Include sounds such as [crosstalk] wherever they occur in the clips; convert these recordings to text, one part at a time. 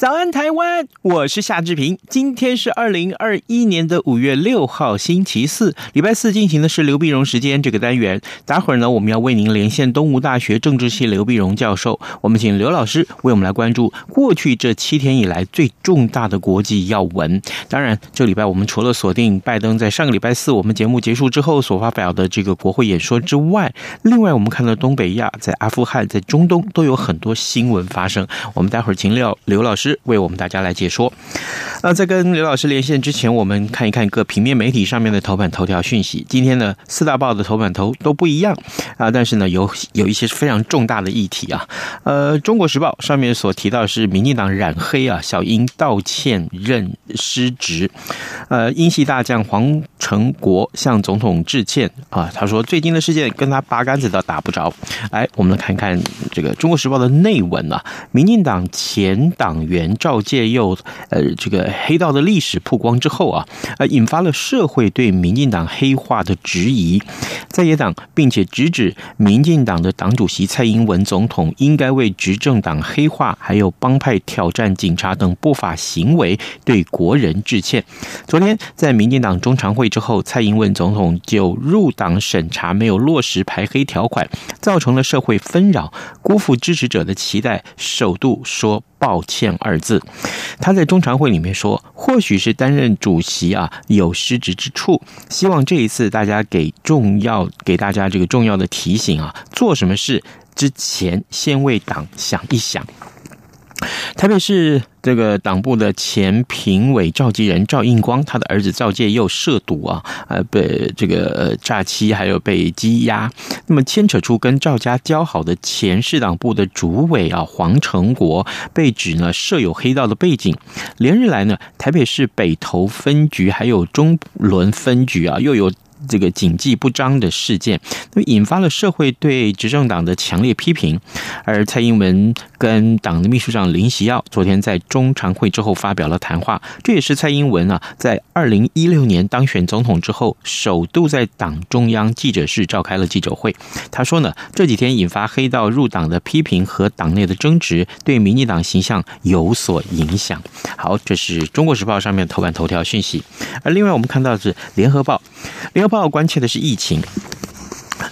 早安，台湾！我是夏志平。今天是二零二一年的五月六号，星期四，礼拜四进行的是刘碧荣时间这个单元。待会儿呢，我们要为您连线东吴大学政治系刘碧荣教授。我们请刘老师为我们来关注过去这七天以来最重大的国际要闻。当然，这礼拜我们除了锁定拜登在上个礼拜四我们节目结束之后所发表的这个国会演说之外，另外我们看到东北亚、在阿富汗、在中东都有很多新闻发生。我们待会儿请廖刘老师。为我们大家来解说。那，在跟刘老师连线之前，我们看一看各平面媒体上面的头版头条讯息。今天呢，四大报的头版头都不一样啊，但是呢，有有一些非常重大的议题啊。呃，《中国时报》上面所提到是民进党染黑啊，小英道歉认失职。呃，英系大将黄承国向总统致歉啊，他说最近的事件跟他八竿子都打不着。来，我们来看看这个《中国时报》的内文啊，民进党前党员。赵介佑，呃，这个黑道的历史曝光之后啊，呃，引发了社会对民进党黑化的质疑，在野党并且直指民进党的党主席蔡英文总统应该为执政党黑化还有帮派挑战警察等不法行为对国人致歉。昨天在民进党中常会之后，蔡英文总统就入党审查没有落实排黑条款，造成了社会纷扰，辜负支持者的期待，首度说。抱歉二字，他他在中常会里面说，或许是担任主席啊有失职之处，希望这一次大家给重要给大家这个重要的提醒啊，做什么事之前先为党想一想。台北市这个党部的前评委召集人赵应光，他的儿子赵介佑涉毒啊，呃，被这个诈欺，还有被羁押，那么牵扯出跟赵家交好的前市党部的主委啊黄成国，被指呢设有黑道的背景。连日来呢，台北市北投分局还有中仑分局啊，又有。这个警纪不彰的事件，那么引发了社会对执政党的强烈批评。而蔡英文跟党的秘书长林锡耀昨天在中常会之后发表了谈话，这也是蔡英文啊在二零一六年当选总统之后，首度在党中央记者室召开了记者会。他说呢，这几天引发黑道入党的批评和党内的争执，对民进党形象有所影响。好，这是中国时报上面头版头条讯息。而另外我们看到的是联合报，联合。报关切的是疫情。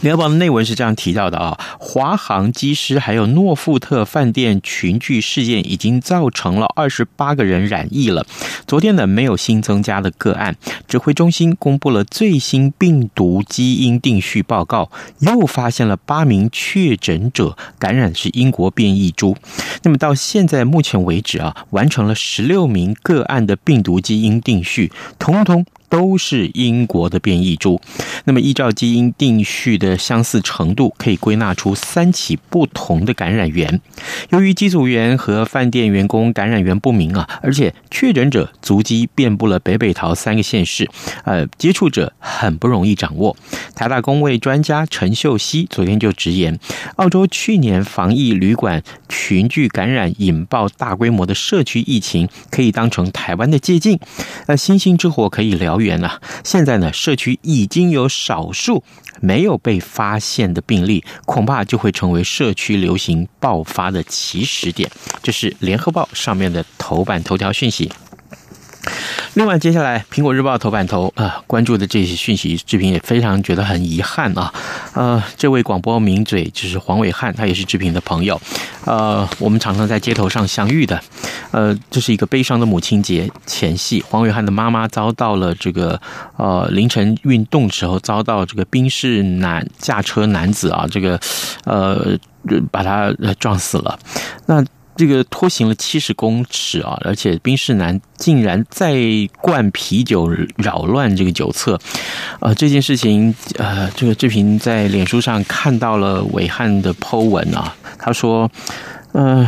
联合报的内文是这样提到的啊，华航机师还有诺富特饭店群聚事件已经造成了二十八个人染疫了。昨天呢，没有新增加的个案。指挥中心公布了最新病毒基因定序报告，又发现了八名确诊者感染是英国变异株。那么到现在目前为止啊，完成了十六名个案的病毒基因定序，通通。都是英国的变异株，那么依照基因定序的相似程度，可以归纳出三起不同的感染源。由于机组员和饭店员工感染源不明啊，而且确诊者足迹遍布了北北桃三个县市，呃，接触者很不容易掌握。台大公卫专家陈秀熙昨天就直言，澳洲去年防疫旅馆群聚感染引爆大规模的社区疫情，可以当成台湾的借镜。呃，星星之火可以燎原了。现在呢，社区已经有少数没有被发现的病例，恐怕就会成为社区流行爆发的起始点。这是联合报上面的头版头条讯息。另外，接下来《苹果日报》头版头啊、呃，关注的这些讯息，志平也非常觉得很遗憾啊。呃，这位广播名嘴就是黄伟汉，他也是志平的朋友。呃，我们常常在街头上相遇的。呃，这是一个悲伤的母亲节前夕，黄伟汉的妈妈遭到了这个呃凌晨运动时候遭到这个宾士男驾车男子啊，这个呃把他撞死了。那。这个拖行了七十公尺啊，而且宾士男竟然在灌啤酒扰乱这个酒测，啊、呃，这件事情，呃，这个志平在脸书上看到了伟汉的 po 文啊，他说，嗯、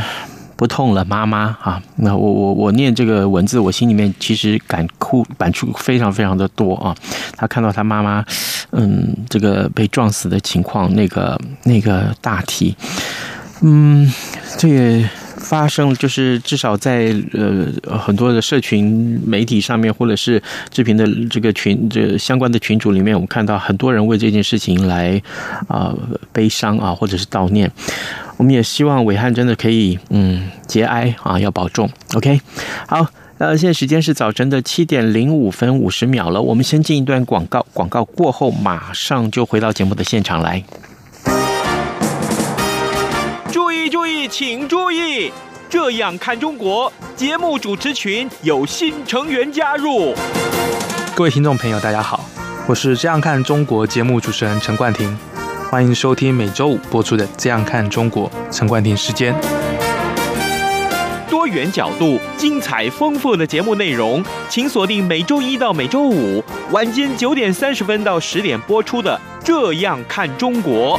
不痛了，妈妈啊！那我我我念这个文字，我心里面其实感触感触非常非常的多啊。他看到他妈妈，嗯，这个被撞死的情况，那个那个大体，嗯，这也发生，就是至少在呃很多的社群媒体上面，或者是志平的这个群这相关的群组里面，我们看到很多人为这件事情来啊、悲伤啊，或者是悼念。我们也希望伟汉真的可以，嗯，节哀啊，要保重。OK，好，那现在时间是早晨的七点零五分五十秒了。我们先进一段广告，广告过后马上就回到节目的现场来。意，请注意！这样看中国节目主持群有新成员加入。各位听众朋友，大家好，我是这样看中国节目主持人陈冠廷。欢迎收听每周五播出的《这样看中国》，陈冠廷时间。多元角度、精彩丰富的节目内容，请锁定每周一到每周五晚间九点三十分到十点播出的《这样看中国》。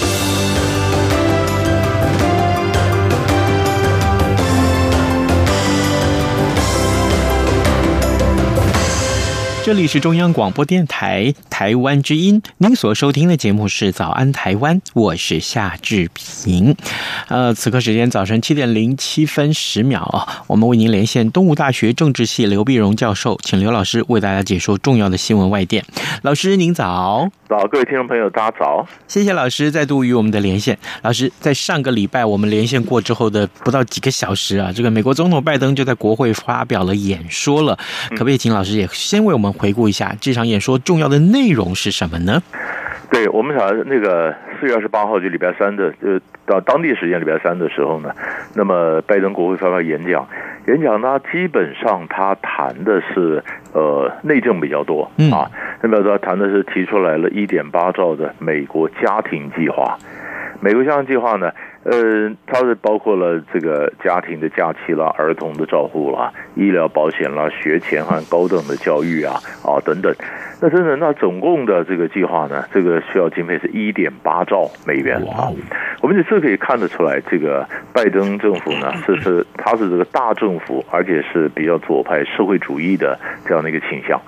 这里是中央广播电台台湾之音，您所收听的节目是《早安台湾》，我是夏志平。呃，此刻时间早晨七点零七分十秒啊，我们为您连线东吴大学政治系刘碧荣教授，请刘老师为大家解说重要的新闻外电。老师您早，早，各位听众朋友大家早，谢谢老师再度与我们的连线。老师在上个礼拜我们连线过之后的不到几个小时啊，这个美国总统拜登就在国会发表了演说了，可不可以请老师也先为我们回顾一下这场演说重要的内容是什么呢？对，我们想那个四月二十八号就礼拜三的，就到当地时间礼拜三的时候呢，那么拜登国会发表演讲，演讲呢基本上他谈的是呃内政比较多啊，那么他谈的是提出来了一点八兆的美国家庭计划，美国家庭计划呢。呃，它是包括了这个家庭的假期啦、儿童的照护啦、医疗保险啦、学前和高等的教育啊啊等等。那真的，那总共的这个计划呢，这个需要经费是一点八兆美元啊。我们这可以看得出来，这个拜登政府呢，[laughs] 是是他是这个大政府，而且是比较左派社会主义的这样的一个倾向。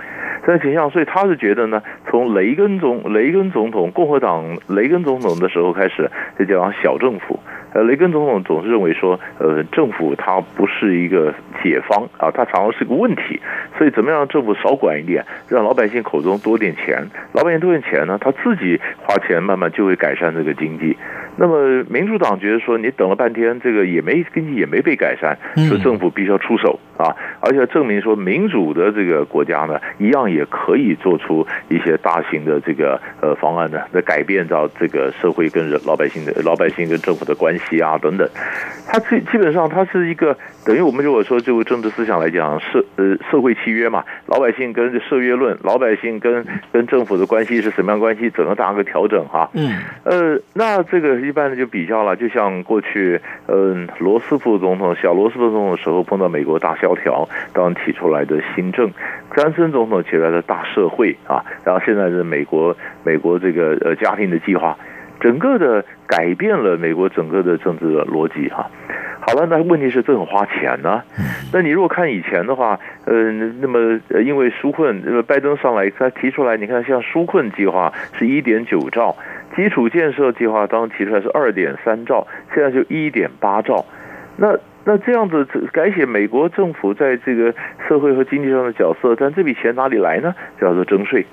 这个倾向，所以他是觉得呢，从雷根总雷根总统共和党雷根总统的时候开始，就叫小政府。呃，雷根总统总是认为说，呃，政府它不是一个解方啊，它常常是个问题。所以，怎么样政府少管一点，让老百姓口中多点钱？老百姓多点钱呢，他自己花钱，慢慢就会改善这个经济。那么，民主党觉得说，你等了半天，这个也没经济也没被改善，所以政府必须要出手啊！而且证明说，民主的这个国家呢，一样也可以做出一些大型的这个呃方案呢，来改变到这个社会跟人老百姓的老百姓跟政府的关系啊等等。它基基本上它是一个等于我们如果说就政治思想来讲，社呃社会契约嘛，老百姓跟社约论，老百姓跟跟政府的关系是什么样关系，整个大个调整哈。嗯。呃，那这个。一般的就比较了，就像过去，嗯，罗斯福总统小罗斯福总统的时候碰到美国大萧条，当提出来的新政；詹森总统提出来的大社会啊，然后现在是美国美国这个呃家庭的计划，整个的改变了美国整个的政治的逻辑哈。好了，那问题是这很花钱呢。那你如果看以前的话，嗯，那么因为纾困，拜登上来他提出来，你看像纾困计划是一点九兆。基础建设计划当时提出来是二点三兆，现在就一点八兆。那那这样子改写美国政府在这个社会和经济上的角色，但这笔钱哪里来呢？叫做征税，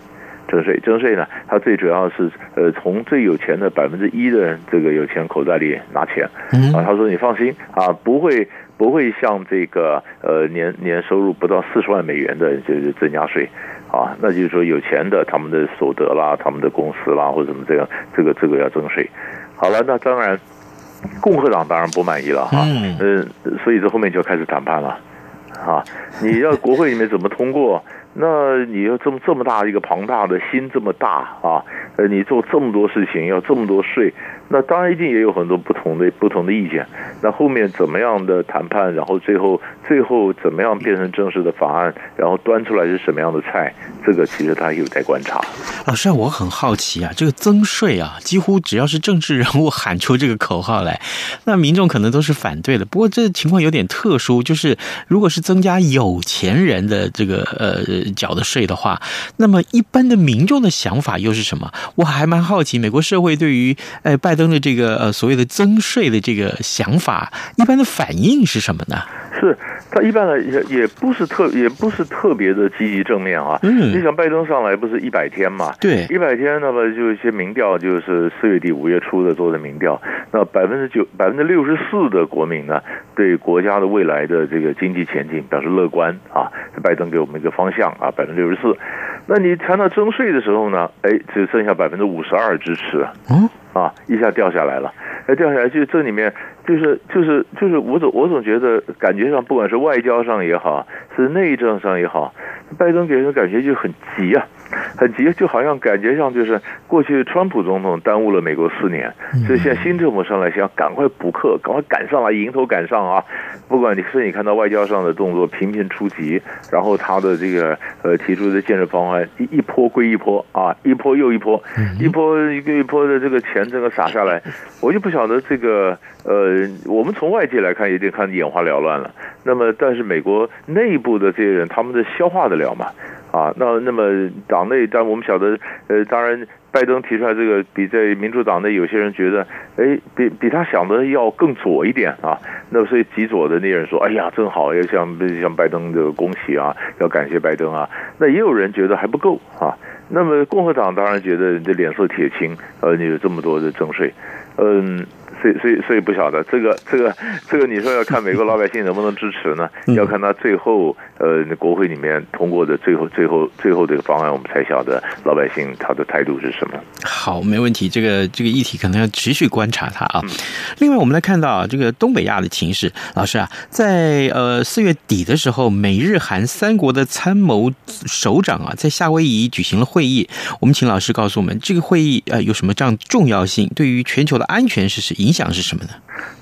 征税，征税呢？它最主要是呃从最有钱的百分之一的人这个有钱口袋里拿钱啊。他说你放心啊，不会。不会像这个呃年年收入不到四十万美元的就是增加税啊，那就是说有钱的他们的所得啦，他们的公司啦或者什么这样，这个这个要征税。好了，那当然共和党当然不满意了哈，嗯、呃，所以这后面就开始谈判了啊，你要国会里面怎么通过？那你要这么这么大一个庞大的心这么大啊，呃，你做这么多事情要这么多税。那当然一定也有很多不同的不同的意见。那后面怎么样的谈判，然后最后最后怎么样变成正式的法案，然后端出来是什么样的菜，这个其实他有在观察。老师，我很好奇啊，这个增税啊，几乎只要是政治人物喊出这个口号来，那民众可能都是反对的。不过这情况有点特殊，就是如果是增加有钱人的这个呃缴的税的话，那么一般的民众的想法又是什么？我还蛮好奇，美国社会对于呃拜登。的这个呃所谓的增税的这个想法，一般的反应是什么呢？是他一般来也也不是特也不是特别的积极正面啊。嗯，你想拜登上来不是一百天嘛？对，一百天，那么就一些民调就是四月底五月初的做的民调，那百分之九百分之六十四的国民呢，对国家的未来的这个经济前景表示乐观啊。拜登给我们一个方向啊，百分之六十四。那你谈到征税的时候呢，哎，只剩下百分之五十二支持。嗯。啊，一下掉下来了，哎，掉下来就这里面就是就是就是我总我总觉得感觉上，不管是外交上也好，是内政上也好，拜登给人的感觉就很急啊。很急，就好像感觉上就是过去川普总统耽误了美国四年，所以现在新政府上来，想赶快补课，赶快赶上来，迎头赶上啊！不管你是你看到外交上的动作频频出击，然后他的这个呃提出的建设方案一一波归一波啊，一波又一波，一波一个一波的这个钱这个撒下来，我就不晓得这个呃，我们从外界来看，一定看眼花缭乱了。那么，但是美国内部的这些人，他们的消化得了吗？啊，那那么党内，但我们晓得，呃，当然，拜登提出来这个，比在民主党内有些人觉得，哎，比比他想的要更左一点啊。那所以极左的那些人说，哎呀，真好，要向向拜登这个恭喜啊，要感谢拜登啊。那也有人觉得还不够啊。那么共和党当然觉得这脸色铁青，呃，你有这么多的征税，嗯。所以，所以，所以不晓得这个，这个，这个，你说要看美国老百姓能不能支持呢？[laughs] 要看他最后，呃，国会里面通过的最后，最后，最后这个方案，我们才晓得老百姓他的态度是什么。好，没问题。这个，这个议题可能要持续观察它啊。[laughs] 另外，我们来看到啊，这个东北亚的情势，老师啊，在呃四月底的时候，美日韩三国的参谋首长啊，在夏威夷举行了会议。我们请老师告诉我们，这个会议呃有什么这样重要性？对于全球的安全是什么？影响是什么呢？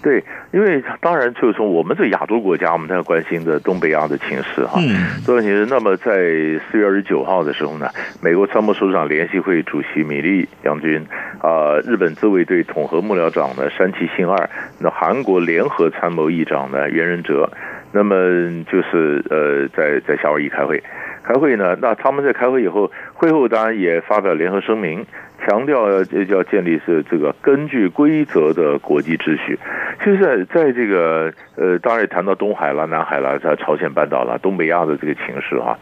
对，因为当然就是说我们这亚洲国家，我们在关心的东北亚的情势哈。嗯。所以其实那么在四月二十九号的时候呢，美国参谋首长联席会主席米利将军啊、呃，日本自卫队统合幕僚长呢山崎信二，那韩国联合参谋议长呢袁仁哲，那么就是呃在在夏威夷开会，开会呢，那他们在开会以后，会后当然也发表联合声明。强调要要建立是这个根据规则的国际秩序。其实在在这个呃，当然也谈到东海了、南海了、在朝鲜半岛了、东北亚的这个情势哈。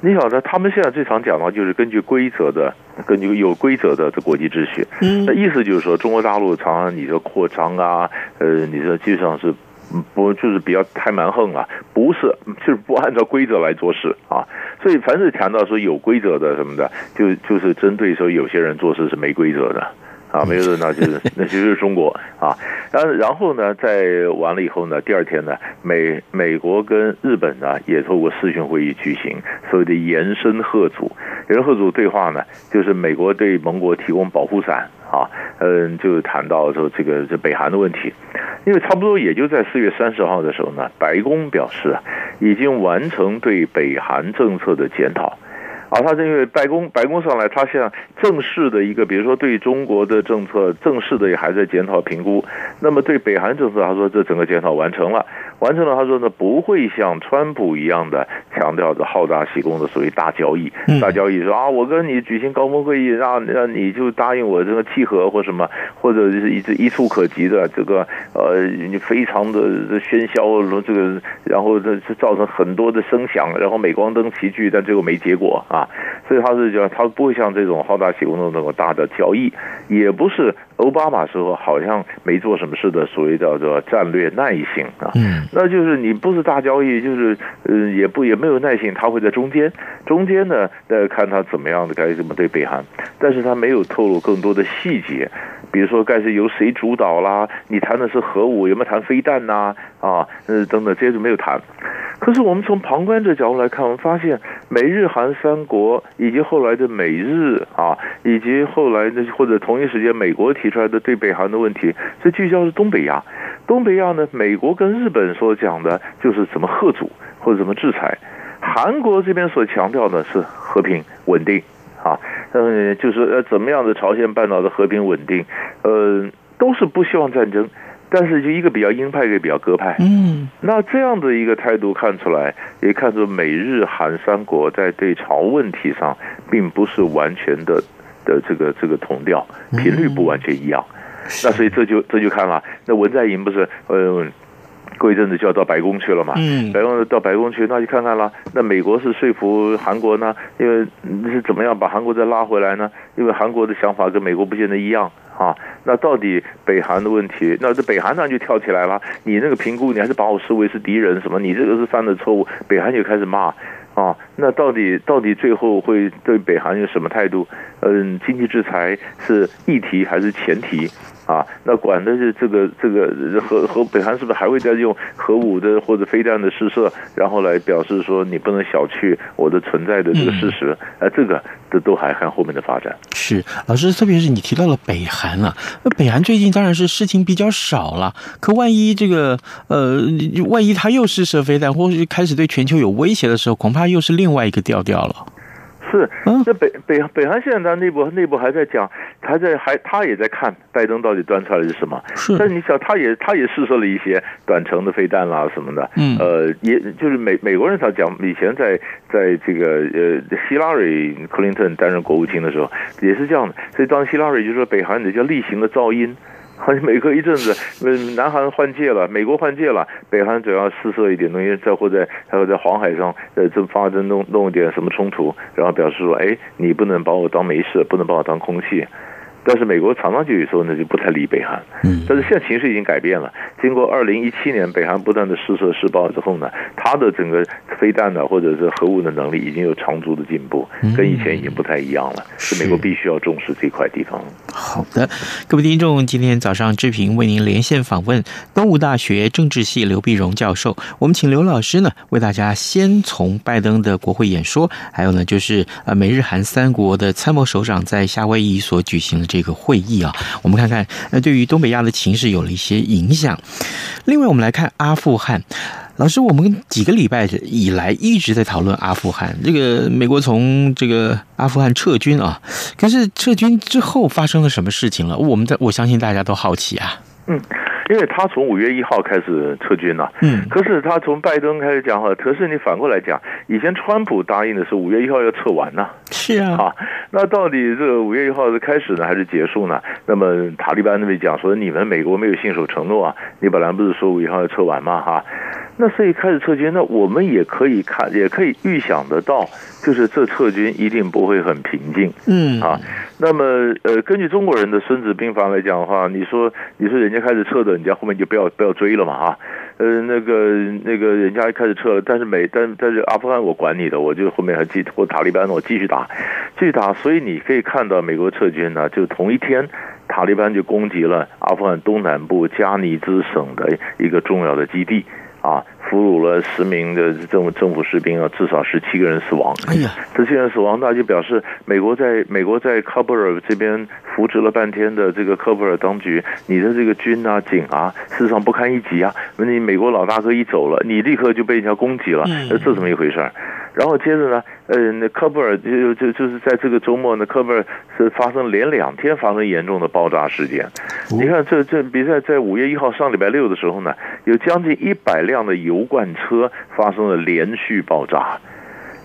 你晓得他们现在最常讲的就是根据规则的、根据有规则的这国际秩序。嗯，那意思就是说，中国大陆常常你说扩张啊，呃，你说基本上是。不就是比较太蛮横了？不是，就是不按照规则来做事啊。所以凡是强调说有规则的什么的，就就是针对说有些人做事是没规则的啊，没有的那就是 [laughs] 那就是中国啊。然然后呢，在完了以后呢，第二天呢，美美国跟日本呢也透过视讯会议举行所谓的延伸贺组。延伸贺组对话呢，就是美国对盟国提供保护伞。啊，嗯，就谈到说这个这北韩的问题，因为差不多也就在四月三十号的时候呢，白宫表示啊，已经完成对北韩政策的检讨。啊，他是因为白宫白宫上来，他现在正式的一个，比如说对中国的政策，正式的也还在检讨评估。那么对北韩政策，他说这整个检讨完成了，完成了。他说呢，不会像川普一样的强调着好大喜功的所谓大交易。大交易说啊，我跟你举行高峰会议，让让你就答应我这个契合或什么，或者是一一触可及的这个呃，你非常的喧嚣，这个然后这这造成很多的声响，然后镁光灯齐聚，但最后没结果啊。所以他是叫他不会像这种好大喜功的那种大的交易，也不是奥巴马时候好像没做什么事的所谓叫做战略耐性啊。嗯，那就是你不是大交易，就是呃也不也没有耐心，他会在中间中间呢，呃看他怎么样的该怎么对北韩，但是他没有透露更多的细节。比如说，该是由谁主导啦？你谈的是核武，有没有谈飞弹呐？啊，呃，等等，这些都没有谈。可是我们从旁观者角度来看，我们发现美日韩三国，以及后来的美日啊，以及后来的或者同一时间美国提出来的对北韩的问题，这聚焦是东北亚。东北亚呢，美国跟日本所讲的就是怎么贺阻或者怎么制裁，韩国这边所强调的是和平稳定。啊，嗯，就是呃，怎么样的朝鲜半岛的和平稳定，呃，都是不希望战争，但是就一个比较鹰派，一个比较鸽派。嗯，那这样的一个态度看出来，也看出美日韩三国在对朝问题上，并不是完全的的这个这个同调，频率不完全一样。嗯、那所以这就这就看了，那文在寅不是呃。过一阵子就要到白宫去了嘛，嗯白宫到白宫去，那就看看了。那美国是说服韩国呢，因为是怎么样把韩国再拉回来呢？因为韩国的想法跟美国不见得一样啊。那到底北韩的问题，那这北韩呢就跳起来了。你那个评估，你还是把我视为是敌人什么？你这个是犯了错误，北韩就开始骂啊。那到底到底最后会对北韩有什么态度？嗯，经济制裁是议题还是前提？啊，那管的是这个这个和和北韩是不是还会再用核武的或者飞弹的试射，然后来表示说你不能小觑我的存在的这个事实？呃、嗯，这个这都还看后面的发展。是老师，特别是你提到了北韩啊，那北韩最近当然是事情比较少了，可万一这个呃，万一他又试射飞弹，或是开始对全球有威胁的时候，恐怕又是另外一个调调了。是，这北北北韩现在他内部内部还在讲，还在还他也在看拜登到底端出来的是什么。是，但是你想，他也他也试射了一些短程的飞弹啦什么的。嗯，呃，也就是美美国人他讲，以前在在这个呃希拉里克林顿担任国务卿的时候也是这样的，所以当希拉里就说北韩的叫例行的噪音。[laughs] 好像每隔一阵子，南韩换界了，美国换界了，北韩总要试射一点东西，再或者还有在黄海上，呃，这发生弄弄一点什么冲突，然后表示说，哎，你不能把我当没事，不能把我当空气。但是美国常常就有时候呢就不太理北韩，嗯，但是现在形势已经改变了。经过二零一七年北韩不断的试射试爆之后呢，它的整个飞弹呢或者是核武的能力已经有长足的进步，跟以前已经不太一样了。是美国必须要重视这块地方。好的，各位听众，今天早上志平为您连线访问东吴大学政治系刘碧荣教授。我们请刘老师呢为大家先从拜登的国会演说，还有呢就是呃美日韩三国的参谋首长在夏威夷所举行的。这个会议啊，我们看看，那对于东北亚的情势有了一些影响。另外，我们来看阿富汗。老师，我们几个礼拜以来一直在讨论阿富汗。这个美国从这个阿富汗撤军啊，可是撤军之后发生了什么事情了？我们在我相信大家都好奇啊。嗯。因为他从五月一号开始撤军了，嗯，可是他从拜登开始讲话，可是你反过来讲，以前川普答应的是五月一号要撤完呢，是啊，啊，那到底这个五月一号是开始呢，还是结束呢？那么塔利班那边讲说，你们美国没有信守承诺啊，你本来不是说五月一号要撤完吗？哈，那所以开始撤军，那我们也可以看，也可以预想得到，就是这撤军一定不会很平静，嗯啊。那么，呃，根据中国人的《孙子兵法》来讲的话，你说，你说人家开始撤的，人家后面就不要不要追了嘛，啊，呃，那个那个人家开始撤了，但是美，但但是阿富汗我管你的，我就后面还继或塔利班我继续打，继续打，所以你可以看到美国撤军呢，就同一天，塔利班就攻击了阿富汗东南部加尼兹省的一个重要的基地。啊，俘虏了十名的政府政府士兵啊，至少十七个人死亡。哎呀，这些人死亡，那就表示美国在美国在喀布尔这边扶持了半天的这个喀布尔当局，你的这个军啊警啊，事实上不堪一击啊。那你美国老大哥一走了，你立刻就被人家攻击了，那这怎么一回事？然后接着呢，呃，那科布尔就就就是在这个周末呢，科布尔是发生连两天发生严重的爆炸事件。你看，这这比赛在五月一号上礼拜六的时候呢，有将近一百辆的油罐车发生了连续爆炸，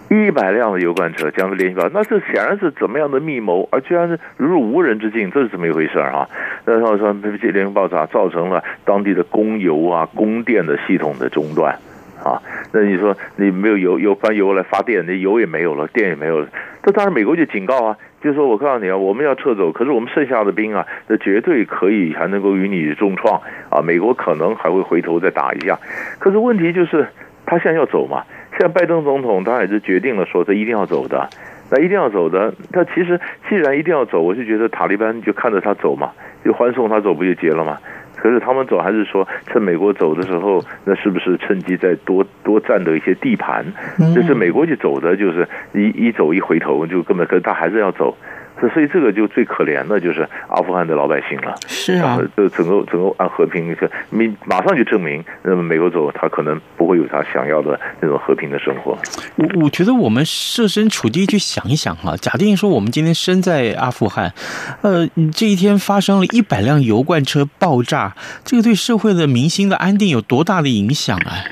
一百辆的油罐车将近连续爆炸，那这显然是怎么样的密谋？而居然是如入无人之境，这是怎么一回事啊？然后说连续爆炸造成了当地的供油啊、供电的系统的中断。啊。那你说你没有油，油搬油来发电，那油也没有了，电也没有了。这当然美国就警告啊，就是说我告诉你啊，我们要撤走，可是我们剩下的兵啊，那绝对可以还能够与你重创啊。美国可能还会回头再打一下。可是问题就是他现在要走嘛，现在拜登总统他也是决定了说他一定要走的。那一定要走的，他其实既然一定要走，我就觉得塔利班就看着他走嘛，就欢送他走，不就结了吗？可是他们走，还是说趁美国走的时候，那是不是趁机再多多占得一些地盘？就是美国就走的，就是一一走一回头就根本，可是他还是要走。所以这个就最可怜的就是阿富汗的老百姓了。是啊，这整个整个按和平，明马上就证明，那么美国走，他可能不会有他想要的那种和平的生活。我我觉得我们设身处地去想一想哈，假定说我们今天身在阿富汗，呃，这一天发生了一百辆油罐车爆炸，这个对社会的民心的安定有多大的影响啊？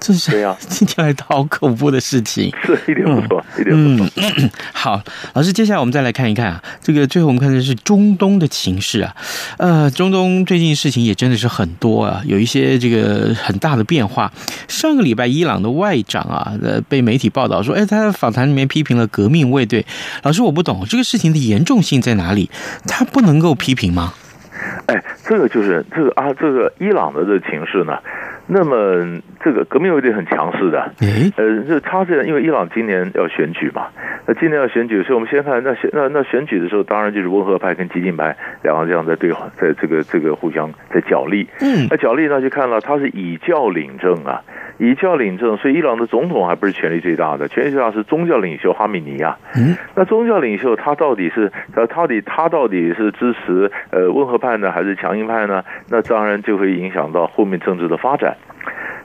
这是对呀，[laughs] 听起来好恐怖的事情，[laughs] 是一点不错，嗯、一点不错。嗯嗯、好，老师，接下来我们再来看一看啊，这个最后我们看的是中东的情势啊，呃，中东最近事情也真的是很多啊，有一些这个很大的变化。上个礼拜，伊朗的外长啊，呃，被媒体报道说，哎，他在访谈里面批评了革命卫队。老师，我不懂这个事情的严重性在哪里？他不能够批评吗？哎，这个就是这个啊，这个伊朗的这个情势呢。那么这个革命卫队很强势的，呃，就他这样，因为伊朗今年要选举嘛，那今年要选举，所以我们先看那选那那选举的时候，当然就是温和派跟激进派两个这样在对话，在这个这个互相在角力，嗯，那角力呢就看了他是以教领政啊。以教领政，所以伊朗的总统还不是权力最大的，权力最大是宗教领袖哈米尼亚。嗯，那宗教领袖他到底是他到底他到底是支持呃温和派呢，还是强硬派呢？那当然就会影响到后面政治的发展。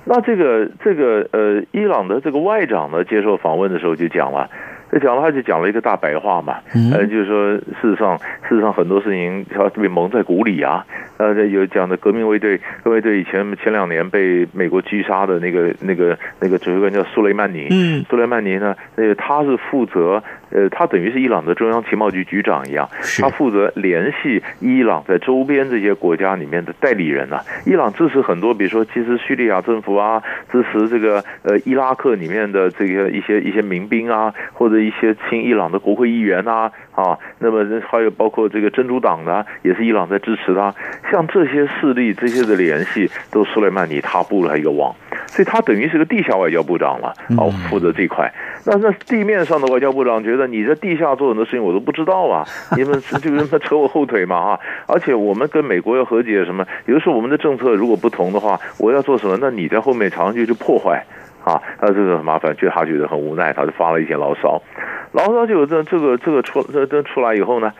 那这个这个呃，伊朗的这个外长呢，接受访问的时候就讲了。他讲了，他就讲了一个大白话嘛，呃，就是说，事实上，事实上很多事情他被蒙在鼓里啊。呃，有讲的革命卫队，革命卫队以前前两年被美国狙杀的那个、那个、那个指挥官叫苏雷曼尼。嗯，苏雷曼尼呢，呃，他是负责，呃，他等于是伊朗的中央情报局局长一样，他负责联系伊朗在周边这些国家里面的代理人啊。伊朗支持很多，比如说支持叙利亚政府啊，支持这个呃伊拉克里面的这个一些一些民兵啊，或者。一些亲伊朗的国会议员呐，啊，那么还有包括这个真主党的，也是伊朗在支持他。像这些势力，这些的联系，都苏莱曼尼他布了一个网，所以他等于是个地下外交部长了，哦，负责这块。那那地面上的外交部长觉得你在地下做很多事情，我都不知道啊，[laughs] 你们就是扯我后腿嘛，啊。而且我们跟美国要和解什么，有的时候我们的政策如果不同的话，我要做什么，那你在后面常常就去破坏。啊，那这个很麻烦，就他觉得很无奈，他就发了一些牢骚，牢骚就这这个这个出这这出来以后呢，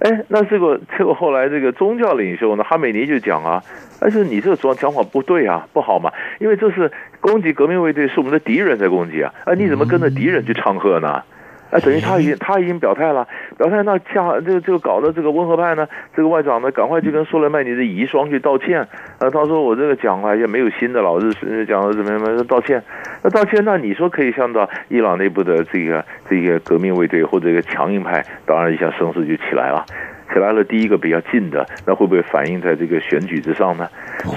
哎，那这个这个后来这个宗教领袖呢，哈梅尼就讲啊，但是你这个讲讲法不对啊，不好嘛，因为这是攻击革命卫队，是我们的敌人在攻击啊，啊，你怎么跟着敌人去唱和呢？哎，等于他已经他已经表态了，表态那下这个这个搞的这个温和派呢，这个外长呢，赶快去跟苏莱曼尼的遗孀去道歉。呃，他说我这个讲话也没有新的，老是讲的怎么样？道歉。那道歉，那你说可以向到伊朗内部的这个这个革命卫队或者一个强硬派，当然一下声势就起来了。起来了，第一个比较近的，那会不会反映在这个选举之上呢？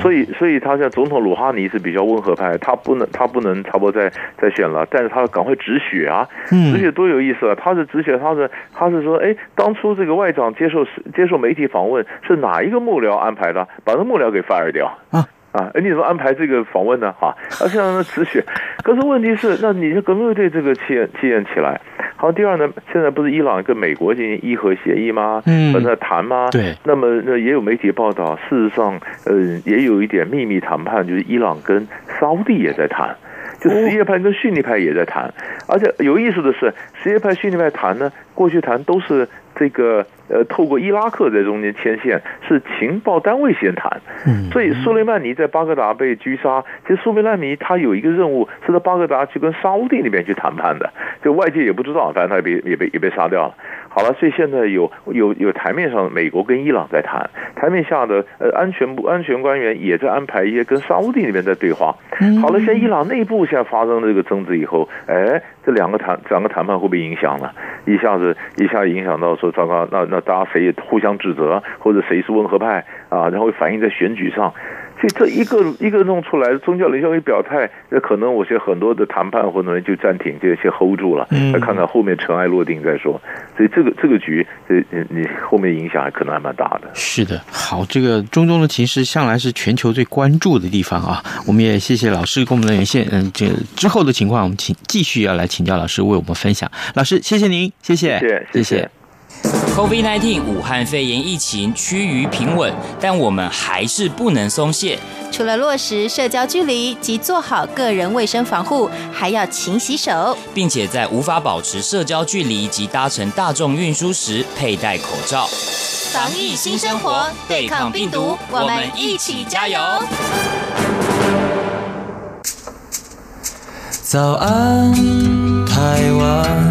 所以，所以他像总统鲁哈尼是比较温和派，他不能，他不能差不多再再选了，但是他赶快止血啊，止血多有意思啊！他是止血，他是他是说，哎，当初这个外长接受接受媒体访问是哪一个幕僚安排的？把那幕僚给 fire 掉啊！啊，哎，你怎么安排这个访问呢？哈，而且让他止血，可是问题是，那你这革命卫队这个气焰气焰起来。好，第二呢，现在不是伊朗跟美国进行伊核协议吗？嗯，正在谈吗？对。那么那也有媒体报道，事实上，呃，也有一点秘密谈判，就是伊朗跟沙乌地也在谈，就什叶派跟逊尼派也在谈。而且有意思的是，什叶派、逊尼派谈呢，过去谈都是。这个呃，透过伊拉克在中间牵线，是情报单位先谈。所以苏雷曼尼在巴格达被狙杀，其实苏雷曼尼他有一个任务，是在巴格达去跟沙乌地那边去谈判的，就外界也不知道，反正他也被也被也被杀掉了。好了，所以现在有有有台面上美国跟伊朗在谈，台面下的呃安全部安全官员也在安排一些跟沙乌地那边在对话。好了，现在伊朗内部现在发生这个争执以后，哎，这两个谈两个谈判会不会影响呢？一下子一下影响到说糟糕，那那大家谁也互相指责，或者谁是温和派啊？然后反映在选举上。所以这一个一个弄出来，宗教领袖一表态，那可能我觉得很多的谈判或者就暂停，就先 hold 住了，再看看后面尘埃落定再说。所以这个这个局，呃，你后面影响还可能还蛮大的。是的，好，这个中东的情势向来是全球最关注的地方啊。我们也谢谢老师跟我们的连线，嗯，这之后的情况，我们请继续要来请教老师为我们分享。老师，谢谢您，谢谢，谢谢。谢谢 COVID-19 武汉肺炎疫情趋于平稳，但我们还是不能松懈。除了落实社交距离及做好个人卫生防护，还要勤洗手，并且在无法保持社交距离及搭乘大众运输时佩戴口罩。防疫新生活，对抗病毒，我们一起加油！早安，台湾。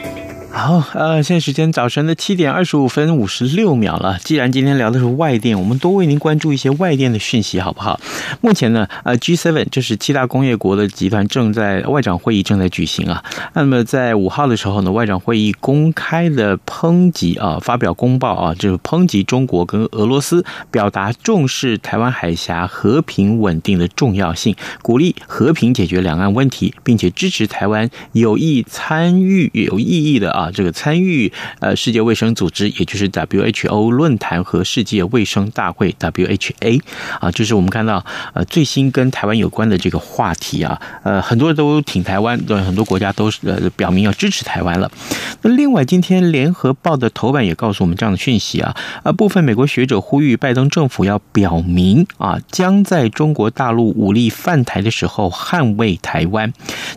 好，呃，现在时间早晨的七点二十五分五十六秒了。既然今天聊的是外电，我们多为您关注一些外电的讯息，好不好？目前呢，呃，G7 就是七大工业国的集团正在外长会议正在举行啊。那么在五号的时候呢，外长会议公开的抨击啊，发表公报啊，就是抨击中国跟俄罗斯，表达重视台湾海峡和平稳定的重要性，鼓励和平解决两岸问题，并且支持台湾有意参与有意义的啊。啊这个参与呃世界卫生组织，也就是 WHO 论坛和世界卫生大会 WHA 啊，就是我们看到呃最新跟台湾有关的这个话题啊，呃很多人都挺台湾，对很多国家都是呃表明要支持台湾了。那另外，今天联合报的头版也告诉我们这样的讯息啊，啊部分美国学者呼吁拜登政府要表明啊，将在中国大陆武力犯台的时候捍卫台湾。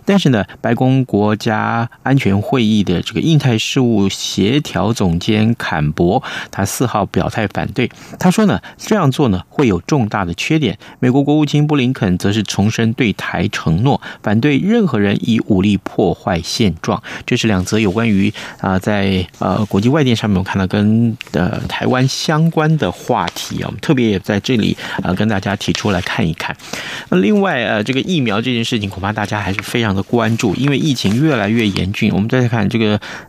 但是呢，白宫国家安全会议的这个印太事务协调总监坎伯，他四号表态反对。他说呢，这样做呢会有重大的缺点。美国国务卿布林肯则是重申对台承诺，反对任何人以武力破坏现状。这是两则有关于啊，在呃国际外电上面，我看到跟呃台湾相关的话题啊，我们特别也在这里啊跟大家提出来看一看。那另外呃，这个疫苗这件事情，恐怕大家还是非常的关注，因为疫情越来越严峻。我们再看这个。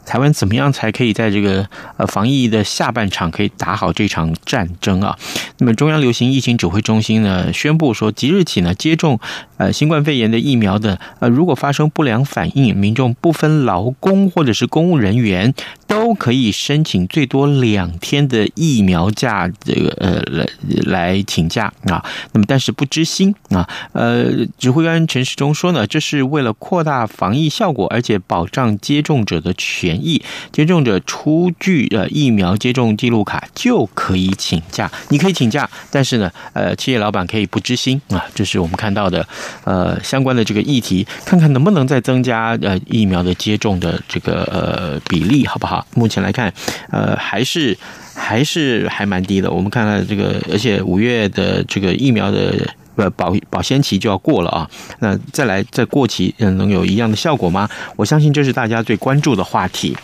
台湾怎么样才可以在这个呃防疫的下半场可以打好这场战争啊？那么中央流行疫情指挥中心呢宣布说，即日起呢接种呃新冠肺炎的疫苗的呃如果发生不良反应，民众不分劳工或者是公务人员都可以申请最多两天的疫苗假，这个呃来来请假啊。那么但是不知心啊。呃，指挥官陈时中说呢，这是为了扩大防疫效果，而且保障接种者的权。疫接种者出具呃疫苗接种记录卡就可以请假，你可以请假，但是呢，呃，企业老板可以不支薪啊，这是我们看到的呃相关的这个议题，看看能不能再增加呃疫苗的接种的这个呃比例，好不好？目前来看，呃，还是还是还蛮低的。我们看看这个，而且五月的这个疫苗的。呃，保保鲜期就要过了啊，那再来再过期，嗯，能有一样的效果吗？我相信这是大家最关注的话题。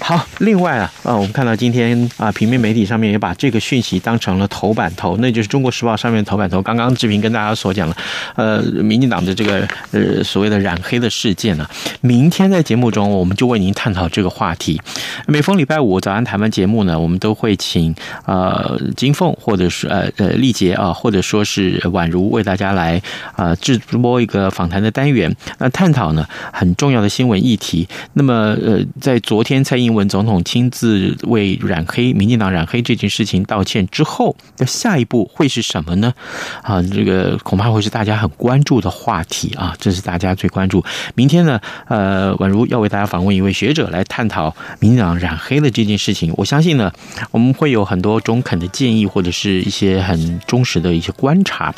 好，另外啊，啊，我们看到今天啊，平面媒体上面也把这个讯息当成了头版头，那就是《中国时报》上面头版头。刚刚志平跟大家所讲了，呃，民进党的这个呃所谓的染黑的事件呢，明天在节目中我们就为您探讨这个话题。每逢礼拜五早安台湾节目呢，我们都会请呃金凤或者是呃呃丽杰啊，或者说是宛如。为大家来啊直播一个访谈的单元，那探讨呢很重要的新闻议题。那么呃，在昨天蔡英文总统亲自为染黑民进党染黑这件事情道歉之后，那下一步会是什么呢？啊，这个恐怕会是大家很关注的话题啊，这是大家最关注。明天呢，呃，宛如要为大家访问一位学者来探讨民进党染黑的这件事情。我相信呢，我们会有很多中肯的建议，或者是一些很忠实的一些观察。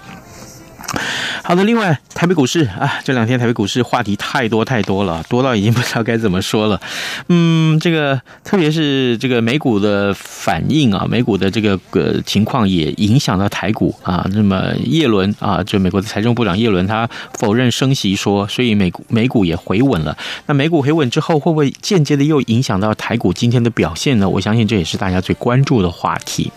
好的，另外台北股市啊，这两天台北股市话题太多太多了，多到已经不知道该怎么说了。[laughs] 嗯，这个特别是这个美股的反应啊，美股的这个呃情况也影响到台股啊。那么叶伦啊，就美国的财政部长叶伦他否认升息说，所以美股美股也回稳了。那美股回稳之后，会不会间接的又影响到台股今天的表现呢？我相信这也是大家最关注的话题。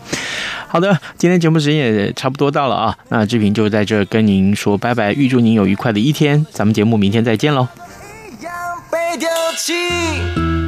好的，今天节目时间也差不多到了啊，那志平就在这跟您说拜拜，预祝您有愉快的一天，咱们节目明天再见喽。一样被丢弃。